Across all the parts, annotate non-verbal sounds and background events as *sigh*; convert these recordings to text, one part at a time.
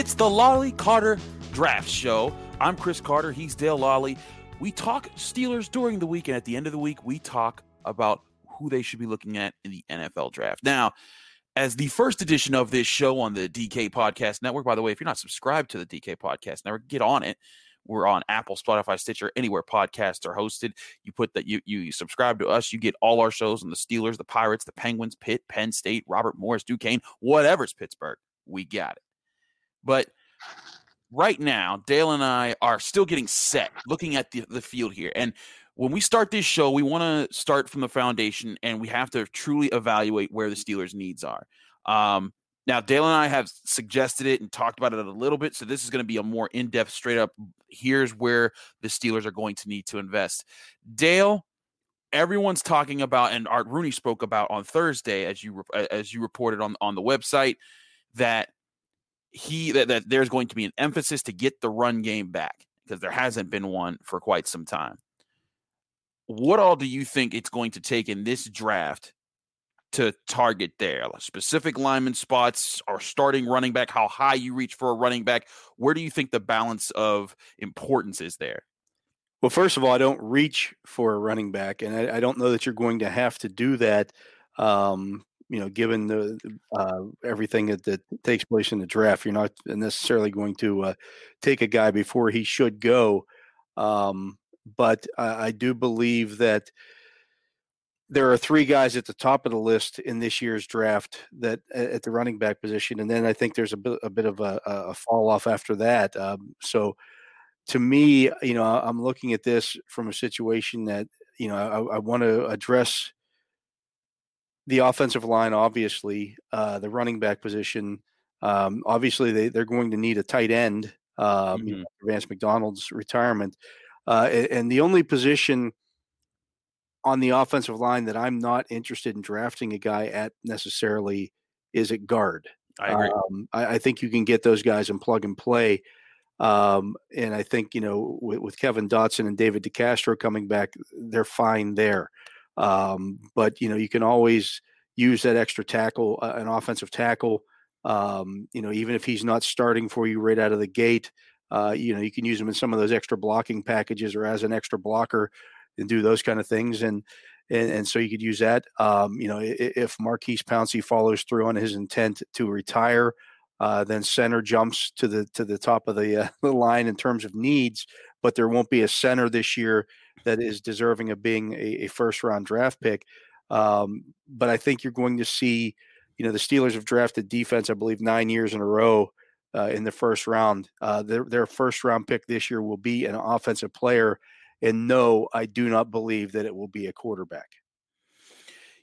It's the Lolley Carter Draft Show. I'm Chris Carter. He's Dale Lolley. We talk Steelers during the week, and at the end of the week, we talk about who they should be looking at in the NFL draft. Now, as the first edition of this show on the DK Podcast Network, by the way, if you're not subscribed to the DK Podcast Network, get on it. We're on Apple, Spotify, Stitcher, anywhere podcasts are hosted. You put that you you subscribe to us, you get all our shows on the Steelers, the Pirates, the Penguins, Pitt, Penn State, Robert Morris, Duquesne, whatever's Pittsburgh. We got it. But right now, Dale and I are still getting set, looking at the, the field here. And when we start this show, we want to start from the foundation and we have to truly evaluate where the Steelers' needs are. Um, now, Dale and I have suggested it and talked about it a little bit. So this is going to be a more in depth, straight up. Here's where the Steelers are going to need to invest. Dale, everyone's talking about, and Art Rooney spoke about on Thursday, as you as you reported on on the website, that he that, that there's going to be an emphasis to get the run game back because there hasn't been one for quite some time. What all do you think it's going to take in this draft to target there? Specific lineman spots or starting running back, how high you reach for a running back. Where do you think the balance of importance is there? Well, first of all, I don't reach for a running back, and I, I don't know that you're going to have to do that um, you know, given the uh, everything that, that, takes place in the draft, you're not necessarily going to uh, take a guy before he should go. Um, but I, I, do believe that there are three guys at the top of the list in this year's draft that at the running back position, and then I think there's a bit, a bit of a, a fall off after that. Um, so, to me, you know, I'm looking at this from a situation that you know I, I want to address the offensive line, obviously, uh, the running back position. Um, obviously, they, they're going to need a tight end. Um, mm-hmm. you know, Vance McDonald's retirement, uh, and the only position on the offensive line that I'm not interested in drafting a guy at necessarily is at guard. I agree. Um, I, I, think you can get those guys and plug and play. Um, and I think you know with, with, Kevin Dotson and David DeCastro coming back, they're fine there. Um, but you know, you can always use that extra tackle, uh, an offensive tackle. Um, you know, even if he's not starting for you right out of the gate, uh, you know, you can use him in some of those extra blocking packages or as an extra blocker and do those kind of things. And and, and so you could use that. Um, you know, if Maurkice Pouncey follows through on his intent to retire, uh, then center jumps to the to the top of the, uh, *laughs* the line in terms of needs. But there won't be a center this year that is deserving of being a, a first round draft pick. Um, but I think you're going to see, you know, the Steelers have drafted defense, I believe, nine years in a row uh, in the first round. Uh, their, their first round pick this year will be an offensive player. And no, I do not believe that it will be a quarterback.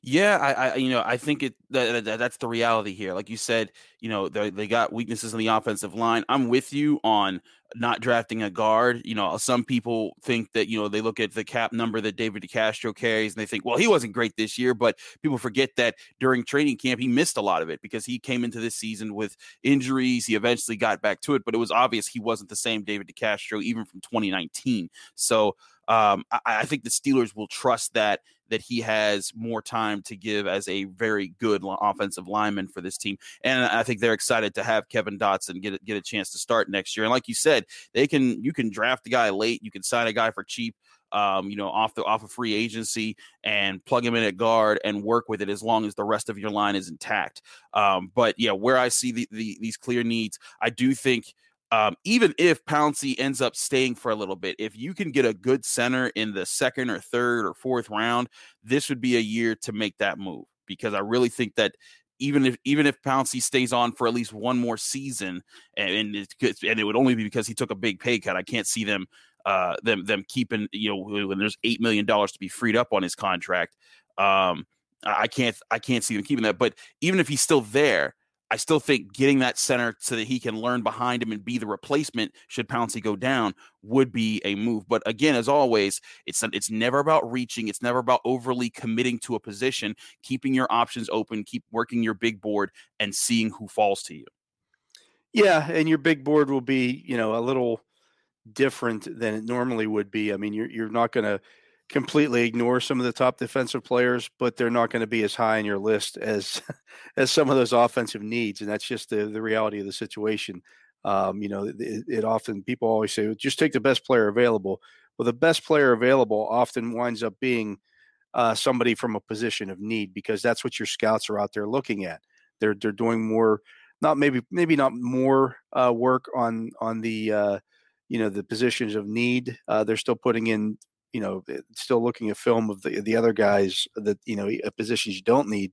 Yeah, I, I, you know, I think it that, that, that's the reality here. Like you said, you know, they, they got weaknesses in the offensive line. I'm with you on not drafting a guard. You know, some people think that you know they look at the cap number that David DeCastro carries and they think, well, he wasn't great this year, but people forget that during training camp he missed a lot of it because he came into this season with injuries. He eventually got back to it, but it was obvious he wasn't the same David DeCastro even from 2019. So um, I, I think the Steelers will trust that that he has more time to give as a very good offensive lineman for this team. And I think they're excited to have Kevin Dotson get a, get a chance to start next year. And like you said, they can you can draft a guy late, you can sign a guy for cheap. Um, you know, off the off of free agency and plug him in at guard and work with it as long as the rest of your line is intact. Um, but yeah, where I see the, the, these clear needs, I do think um, even if Pouncey ends up staying for a little bit, if you can get a good center in the second or third or fourth round, this would be a year to make that move because I really think that even if even if Pouncey stays on for at least one more season, and and it, and it would only be because he took a big pay cut. I can't see them uh, them them keeping you know when there's eight million dollars to be freed up on his contract. Um, I can't I can't see them keeping that. But even if he's still there, I still think getting that center so that he can learn behind him and be the replacement should Pouncey go down would be a move. But again, as always, it's it's never about reaching. It's never about overly committing to a position. Keeping your options open, keep working your big board, and seeing who falls to you. Yeah, and your big board will be you know a little different than it normally would be. I mean, you're you're not going to completely ignore some of the top defensive players, but they're not going to be as high on your list as *laughs* as some of those offensive needs, and that's just the the reality of the situation. Um, you know, it, it, often people always say, just take the best player available. Well, the best player available often winds up being uh, somebody from a position of need because that's what your scouts are out there looking at. They're they're doing more, not maybe maybe not more uh, work on on the uh, you know the positions of need. Uh, they're still putting in you know eh, still looking at film of the the other guys that you know positions you don't need,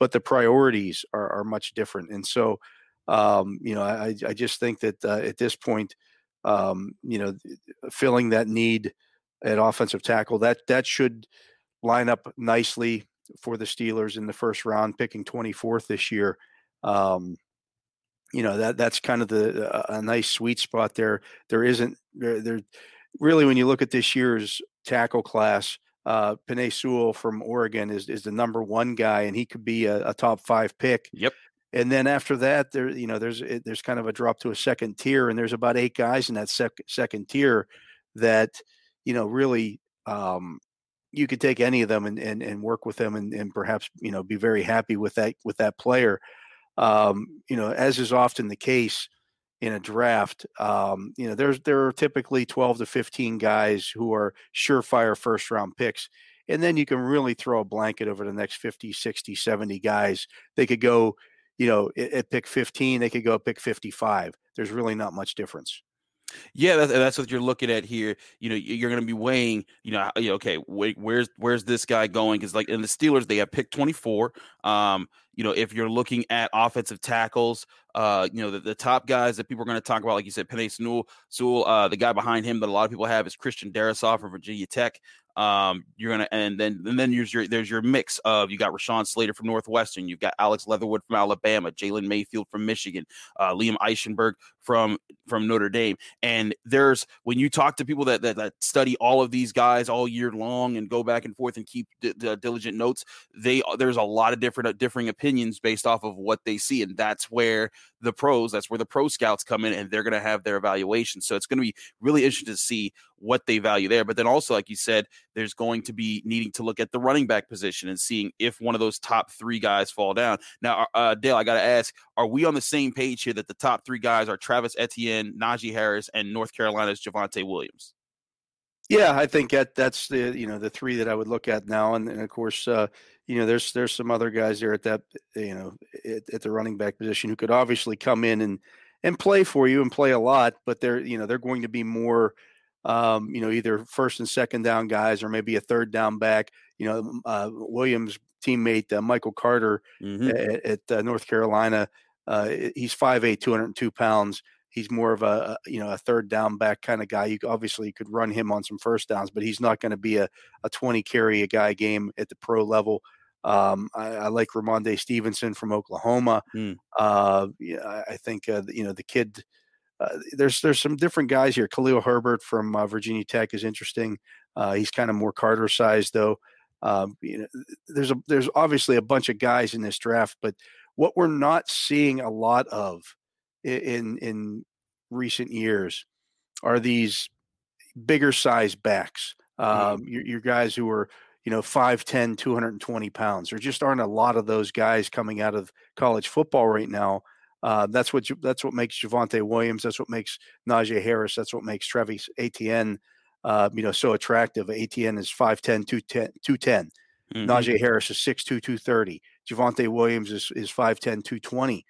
but the priorities are are much different. And so um, you know I I just think that uh, at this point um, you know filling that need at offensive tackle that that should line up nicely for the Steelers in the first round, picking 24th this year. Um, you know that that's kind of the a nice sweet spot there. There isn't there, there really when you look at this year's tackle class. Uh, Penei Sewell from Oregon is is the number one guy, and he could be a, a top five pick. Yep. And then after that, there you know there's there's kind of a drop to a second tier, and there's about eight guys in that sec- second tier that you know really um, you could take any of them and, and, and work with them and, and perhaps you know be very happy with that with that player um, you know as is often the case in a draft um, you know there's there are typically 12 to 15 guys who are surefire first round picks and then you can really throw a blanket over the next 50 60 70 guys they could go you know at, at pick 15 they could go pick 55 there's really not much difference yeah, that's, that's what you're looking at here. You know, you're going to be weighing. You know, okay, wait, where's where's this guy going? Because like in the Steelers, they have pick 24. Um, you know, if you're looking at offensive tackles, uh, you know, the, the top guys that people are going to talk about, like you said, Penei Sewell, Sewell, uh, the guy behind him that a lot of people have is Christian Darrisaw from Virginia Tech. Um, you're gonna and then and then there's your there's your mix of you got Rashawn Slater from Northwestern, you've got Alex Leatherwood from Alabama, Jalen Mayfield from Michigan, uh, Liam Eichenberg from from Notre Dame. And there's when you talk to people that, that, that study all of these guys all year long and go back and forth and keep d- d- diligent notes, they there's a lot of different uh, differing opinions based off of what they see, and that's where the pros, that's where the pro scouts come in, and they're going to have their evaluation. So it's going to be really interesting to see what they value there. But then also, like you said, there's going to be needing to look at the running back position and seeing if one of those top three guys fall down. Now, uh, uh Dale, I got to ask, are we on the same page here that the top three guys are Travis Etienne, Najee Harris, and North Carolina's Javonte Williams? Yeah, I think that that's the you know the three that I would look at now, and, and of course, uh, you know, there's there's some other guys there at that you know at, at, the running back position who could obviously come in and and play for you and play a lot, but they're you know they're going to be more um, you know either first and second down guys or maybe a third down back. You know, uh, Williams' teammate uh, Michael Carter mm-hmm. at, at uh, North Carolina, uh, he's 5'8", 202 pounds he's more of a you know a third down back kind of guy. You obviously could run him on some first downs, but he's not going to be a, a 20 carry a guy game at the pro level. Um, I, I, like Rhamondre Stevenson from Oklahoma. Mm. Uh, yeah, I think uh, you know the kid. Uh, there's there's some different guys here. Khalil Herbert from uh, Virginia Tech is interesting. Uh, he's kind of more Carter sized though. Um, you know, there's a there's obviously a bunch of guys in this draft, but what we're not seeing a lot of in in recent years are these bigger size backs. Um, mm-hmm. your, your, guys who are, you know, 5'10, 220 pounds. There just aren't a lot of those guys coming out of college football right now. Uh, that's what that's what makes Javonte Williams. That's what makes Najee Harris. That's what makes Travis Etienne, uh, you know, so attractive. Etienne is 5'10, 210. 210. Mm-hmm. Najee Harris is 6'2", 230. Javonte Williams is, is 5'10", 220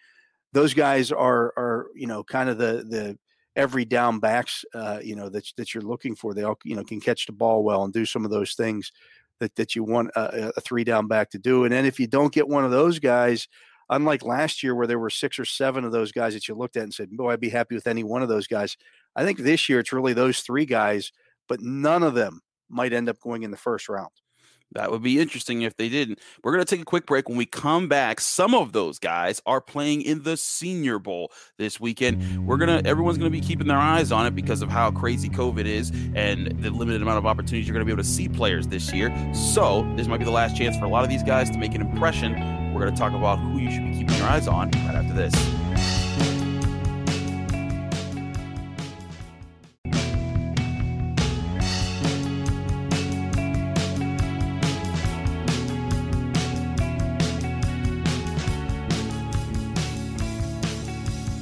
those guys are are you know kind of the the every down backs uh, you know that that you're looking for. They all you know can catch the ball well and do some of those things that that you want a, a three down back to do. And then if you don't get one of those guys, unlike last year where there were six or seven of those guys that you looked at and said, "Boy, I'd be happy with any one of those guys." I think this year it's really those three guys, but none of them might end up going in the first round. That would be interesting if they didn't. We're going to take a quick break. When we come back, some of those guys are playing in the Senior Bowl this weekend. We're going to, everyone's going to be keeping their eyes on it because of how crazy COVID is and the limited amount of opportunities you're going to be able to see players this year. So, this might be the last chance for a lot of these guys to make an impression. We're going to talk about who you should be keeping your eyes on right after this.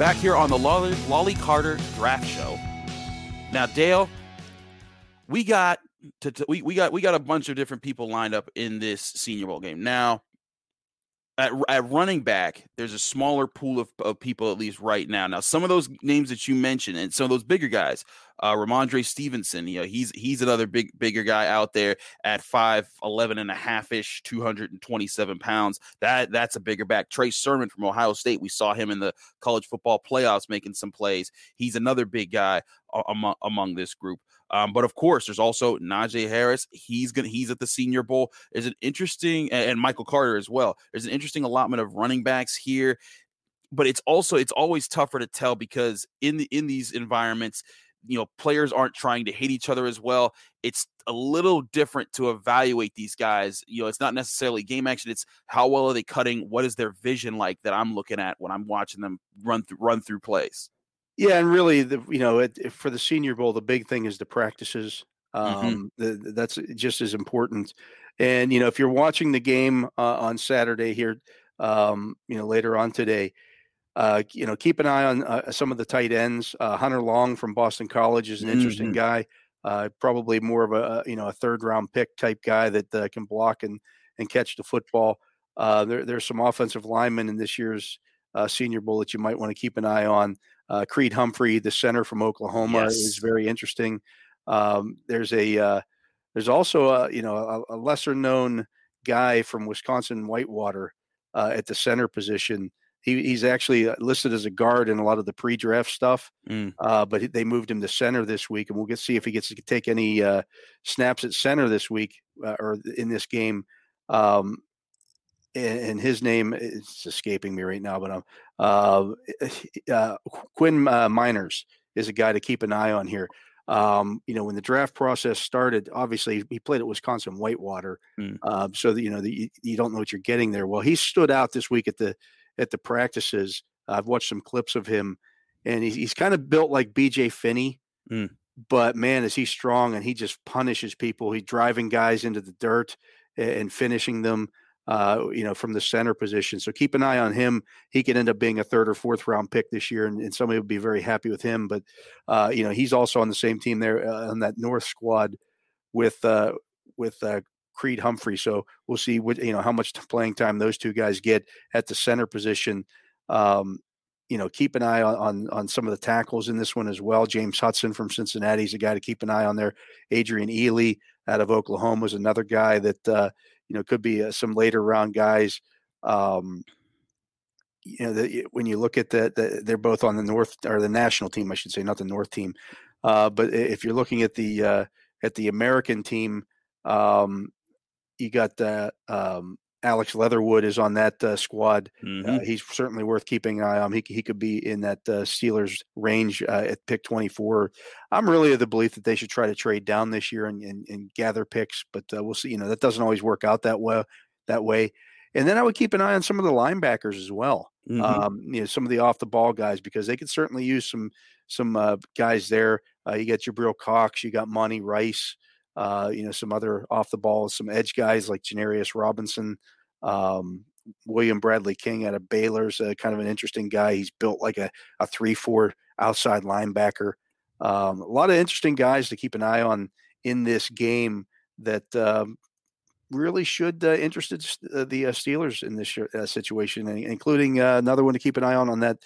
Back here on the Lolly, Lolley Carter Draft Show. Now, Dale, we got to, to, we, we got we got a bunch of different people lined up in this Senior Bowl game. Now, at, at running back, there's a smaller pool of, of people at least right now. Now, some of those names that you mentioned and some of those bigger guys, uh, Rhamondre Stevenson, you know, he's he's another big bigger guy out there at 5'11 and a half ish, 227 pounds. That that's a bigger back. Trey Sermon from Ohio State, we saw him in the college football playoffs making some plays. He's another big guy among among this group. Um, but of course, there's also Najee Harris. He's gonna he's at the Senior Bowl. There's an interesting and, and Michael Carter as well. There's an interesting allotment of running backs here, but it's also it's always tougher to tell because in the in these environments, you know, players aren't trying to hit each other as well. It's a little different to evaluate these guys. You know, it's not necessarily game action. It's how well are they cutting? What is their vision like that I'm looking at when I'm watching them run through run through plays. Yeah, and really, the you know, it, for the Senior Bowl, the big thing is the practices. Mm-hmm. Um, mm-hmm. the, that's just as important. And you know, if you're watching the game uh, on Saturday here, um, you know, later on today, uh, you know, keep an eye on uh, some of the tight ends. Uh, Hunter Long from Boston College is an interesting mm-hmm. guy. Uh, probably more of a you know a third round pick type guy that uh, can block and and catch the football. there, there's some offensive linemen in this year's Senior Bowl that you might want to keep an eye on. Uh, Creed Humphrey, the center from Oklahoma, yes. is very interesting. Um, there's a uh, there's also a you know a, a, lesser known guy from Wisconsin Whitewater uh, at the center position. He, he's actually uh, listed as a guard in a lot of the pre-draft stuff, mm. uh, but they moved him to center this week, and we'll get see if he gets to take any uh, snaps at center this week uh, or in this game. Um, and, his name is escaping me right now, but um, uh, uh, Quinn uh, Meinerz is a guy to keep an eye on here. Um, you know, when the draft process started, obviously he played at Wisconsin Whitewater, mm. uh, so that, you know the, you, don't know what you're getting there. Well, he stood out this week at the at the practices. I've watched some clips of him, and he's, he's kind of built like B.J. Finney, mm. but man, is he strong and he just punishes people. He's driving guys into the dirt and finishing them uh, you know, from the center position. So keep an eye on him. He could end up being a third or fourth round pick this year, and, and somebody would be very happy with him. But uh, you know, he's also on the same team there uh, on that North squad with uh, with uh, Creed Humphrey. So we'll see what you know how much playing time those two guys get at the center position. Um, you know, keep an eye on, on, on some of the tackles in this one as well. James Hudson from Cincinnati is a guy to keep an eye on there. Adrian Ealy out of Oklahoma is another guy that uh, you know, could be uh, some later round guys. Um, you know, the, when you look at that, the, they're both on the North or the national team, I should say, not the North team. Uh, but if you're looking at the uh, at the American team, um, you got the um, Alex Leatherwood is on that uh, squad. Uh, mm-hmm. Uh, he's certainly worth keeping an eye on. He, he could be in that uh, Steelers range uh, at pick 24. I'm really of the belief that they should try to trade down this year and, and, and gather picks, but uh, we'll see. You know, that doesn't always work out that well That way. And then I would keep an eye on some of the linebackers as well. Mm-hmm. Um, you know, some of the off the ball guys because they could certainly use some some uh, guys there. you got Jabril Cox, you got Monty Rice. Uh, you know, some other off the ball, some edge guys like Janarius Robinson, um, William Bradley King out of Baylor's uh, kind of an interesting guy. He's built like a, a three four outside linebacker. Um, a lot of interesting guys to keep an eye on in this game that um, really should uh, interest uh, the uh, Steelers in this uh, situation, including uh, another one to keep an eye on on that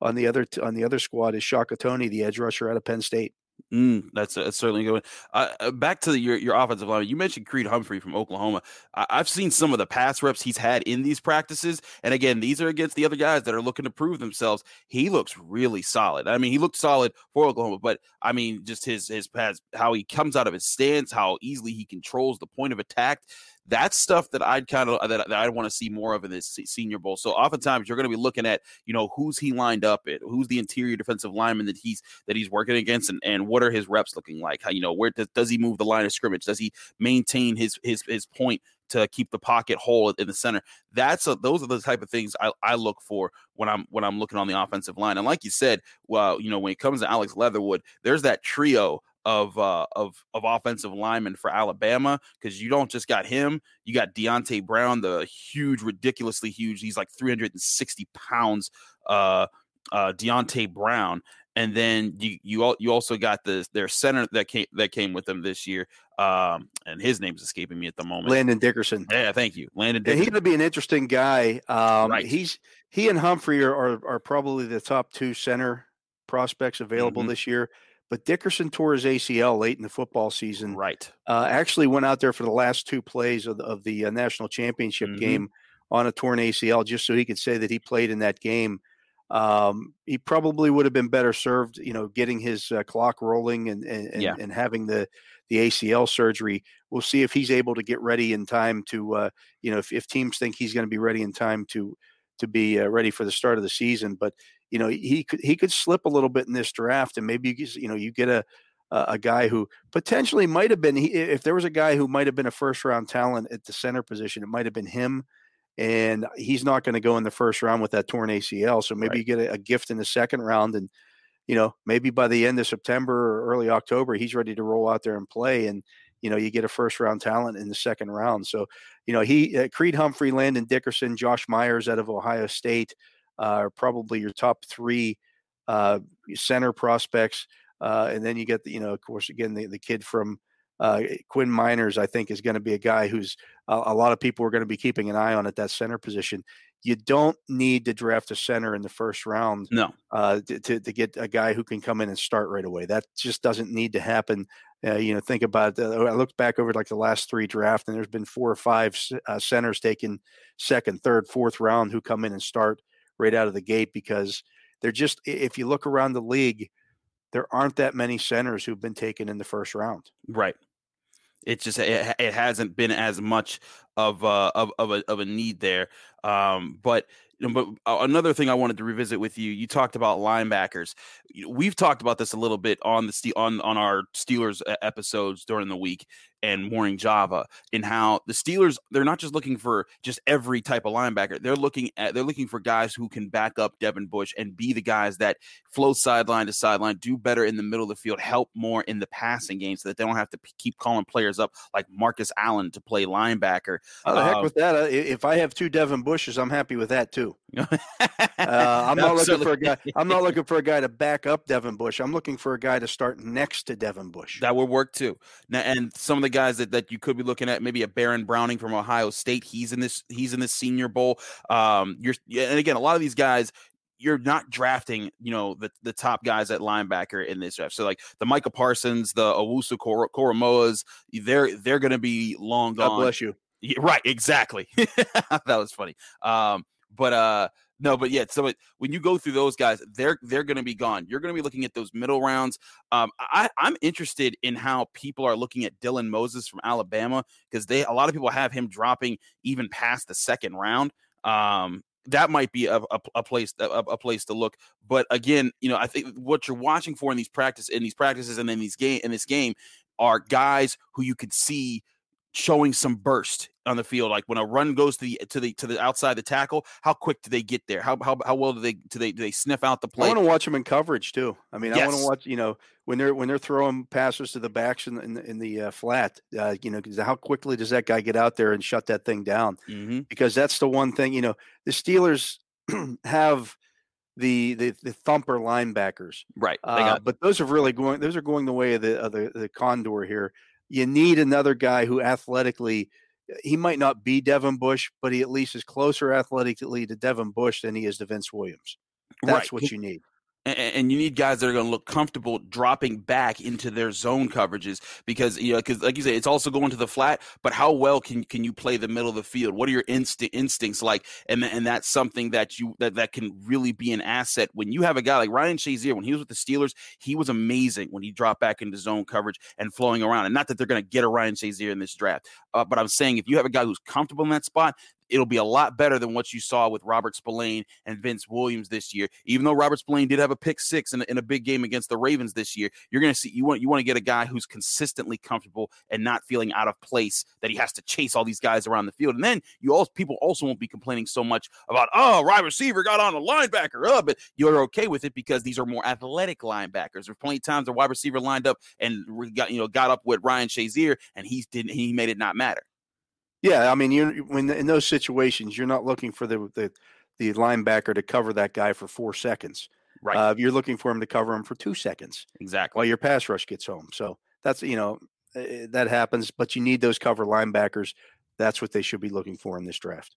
on the other on the other squad is Shaka Toney, the edge rusher out of Penn State. Mm, that's, that's certainly good. Uh, back to the, your your offensive line. You mentioned Creed Humphrey from Oklahoma. I, have seen some of the pass reps he's had in these practices, and again, these are against the other guys that are looking to prove themselves. He looks really solid. I mean, he looked solid for Oklahoma, but I mean, just his his pass, how he comes out of his stance, how easily he controls the point of attack that's stuff that I'd kind of uh, that, that I want to see more of in this Senior Bowl. So oftentimes you're going to be looking at you know who's he lined up at, who's the interior defensive lineman that he's that he's working against, and, and what are his reps looking like? How you know where does, does he move the line of scrimmage? Does he maintain his his his point to keep the pocket whole in the center. That's a, those are the type of things I, I look for when I'm when I'm looking on the offensive line. And like you said, well, you know, when it comes to Alex Leatherwood, there's that trio of uh, of of offensive linemen for Alabama because you don't just got him, you got Deonte Brown, the huge, ridiculously huge. He's like 360 pounds. Uh, uh, Deonte Brown, and then you you all, you also got the their center that came that came with them this year, um, and his name's escaping me at the moment. Landon Dickerson. Yeah, thank you, Landon. Dickerson. he's going to be an interesting guy. Um, Right. He's he and Humphrey are, are are probably the top two center prospects available Mhm. this year. But Dickerson tore his ACL late in the football season. right. Uh, actually went out there for the last two plays of the, of the uh, national championship Mhm. game on a torn ACL, just so he could say that he played in that game. Um, he probably would have been better served, you know, getting his uh, clock rolling and and, and, Yeah. and having the the ACL surgery. We'll see if he's able to get ready in time to, uh, you know, if, if teams think he's going to be ready in time to to be uh, ready for the start of the season. But you know, he could he could slip a little bit in this draft, and maybe you, get- you know you get a a guy who potentially might have been he, if there was a guy who might have been a first round talent at the center position, it might have been him. And he's not going to go in the first round with that torn ACL. So maybe Right. you get a, a gift in the second round, and you know maybe by the end of September or early October, he's ready to roll out there and play. And you know you get a first round talent in the second round. So you know he uh, Creed Humphrey, Landon Dickerson, Josh Myers out of Ohio State are probably your top three uh, center prospects. Uh, and then you get the, you know, of course, again, the, the kid from uh, Quinn Meinerz, I think, is going to be a guy who's a, a lot of people are going to be keeping an eye on at that center position. You don't need to draft a center in the first round No. uh, to, to, get a guy who can come in and start right away. That just doesn't need to happen. Uh, you know, think about it. I looked back over like the last three drafts, and there's been four or five uh, centers taken second, third, fourth round who come in and start right out of the gate because they're just if you look around the league, there aren't that many centers who've been taken in the first round. Right. It just it, it hasn't been as much of uh of of a of a need there. Um, but but uh, another thing I wanted to revisit with you, you talked about linebackers. We've talked about this a little bit on the on on our Steelers episodes during the week and Morning Java, in how the Steelers they're not just looking for just every type of linebacker. They're looking at they're looking for guys who can back up Devin Bush and be the guys that flow sideline to sideline, do better in the middle of the field, help more in the passing game, so that they don't have to p- keep calling players up like Marcus Allen to play linebacker. Oh, the heck Um, with that! Uh, If I have two Devin Bushes, I'm happy with that too. *laughs* Uh, I'm not looking for a guy. I'm not looking for a guy to back up Devin Bush. I'm looking for a guy to start next to Devin Bush. That would work too. Now, and some of the guys that, that you could be looking at, maybe a Baron Browning from Ohio State. He's in this. He's in this Senior Bowl. Um, you're yeah, and again, a lot of these guys. You're not drafting, you know, the, the top guys at linebacker in this draft. So like the Micah Parsons, the Owusu Kor- Koramoahs, they're they're going to be long gone. God bless you. Yeah, right, exactly. *laughs* that was funny. Um, but uh, no, but yeah. So it, when you go through those guys, they're they're going to be gone. You're going to be looking at those middle rounds. Um, I I'm interested in how people are looking at Dylan Moses from Alabama because they a lot of people have him dropping even past the second round. Um, that might be a, a, a place a, a place to look. But again, you know, I think what you're watching for in these practice in these practices and in these game in this game are guys who you could see showing some burst on the field. Like when a run goes to the to the to the outside the tackle, how quick do they get there? How how, how well do they do they do they sniff out the play I want to watch them in coverage too. I mean, I want to watch. You know, when they're when they're throwing passes to the backs in, the- in the, in the uh, flat. Uh, you know, how quickly does that guy get out there and shut that thing down? hmm Because that's the one thing. You know, the Steelers *clears throat* have the the, the thumper linebackers. Right. Uh, but those are really going. Those are going the way of the of the, the condor here. You need another guy who athletically, he might not be Devin Bush, but he at least is closer athletically to Devin Bush than he is to Vince Williams. That's right. what you need. And, you need guys that are going to look comfortable dropping back into their zone coverages because you know because like you say it's also going to the flat but how well can can you play the middle of the field? What are your insti- instincts like? And and that's something that you that, that can really be an asset when you have a guy like Ryan Shazier when he was with the Steelers he was amazing when he dropped back into zone coverage and flowing around. And not that they're going to get a Ryan Shazier in this draft uh, but I'm saying if you have a guy who's comfortable in that spot it'll be a lot better than what you saw with Robert Spillane and Vince Williams this year. Even though Robert Spillane did have a pick six in a, in a big game against the Ravens this year, you're going to see you want you want to get a guy who's consistently comfortable and not feeling out of place that he has to chase all these guys around the field. And then you also people also won't be complaining so much about oh, wide receiver got on a linebacker, oh, but you're okay with it because these are more athletic linebackers. There's plenty of times the wide receiver lined up and got you know got up with Ryan Shazier and he didn't he made it not matter. Yeah, I mean, you when in those situations, you're not looking for the the the linebacker to cover that guy for four seconds. Right. Uh, you're looking for him to cover him for two seconds exactly. while your pass rush gets home. So that's you know uh, that happens, but you need those cover linebackers. That's what they should be looking for in this draft.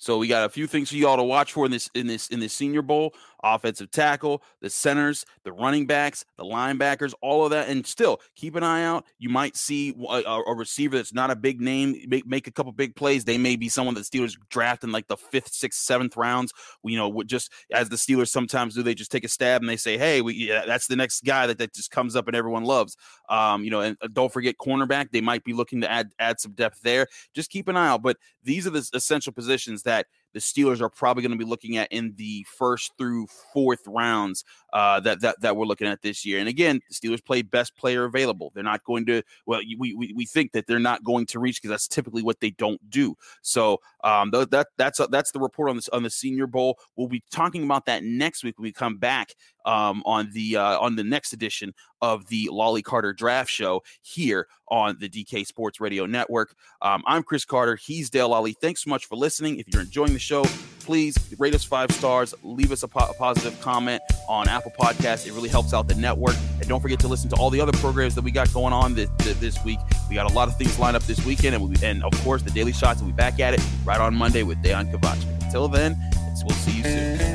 So we got a few things for y'all to watch for in this in this in this Senior Bowl: offensive tackle, the centers, the running backs, the linebackers, all of that. And still, keep an eye out. You might see a, a receiver that's not a big name make, make a couple big plays. They may be someone that Steelers draft in like the fifth, sixth, seventh rounds. You know, just as the Steelers sometimes do, they just take a stab and they say, "Hey, we yeah, that's the next guy that, that just comes up and everyone loves." Um, you know, and uh, don't forget cornerback. They might be looking to add add some depth there. Just keep an eye out. But these are the essential positions that the Steelers are probably going to be looking at in the first through fourth rounds uh, that, that that we're looking at this year. And again, the Steelers play best player available. They're not going to. Well, we we, we think that they're not going to reach because that's typically what they don't do. So um, th- that that's uh, that's the report on this on the Senior Bowl. We'll be talking about that next week when we come back um, on the uh, on the next edition of the Lolley Carter Draft Show here on the DK Sports Radio Network. Um, I'm Chris Carter. He's Dale Lolley. Thanks so much for listening. If you're enjoying the show, please rate us five stars. Leave us a, po- a positive comment on Apple Podcasts. It really helps out the network. And don't forget to listen to all the other programs that we got going on this, this week. We got a lot of things lined up this weekend, and, we, and of course, the Daily Shots will be back at it right on Monday with Dejan Kovacevic. Until then, we'll see you soon.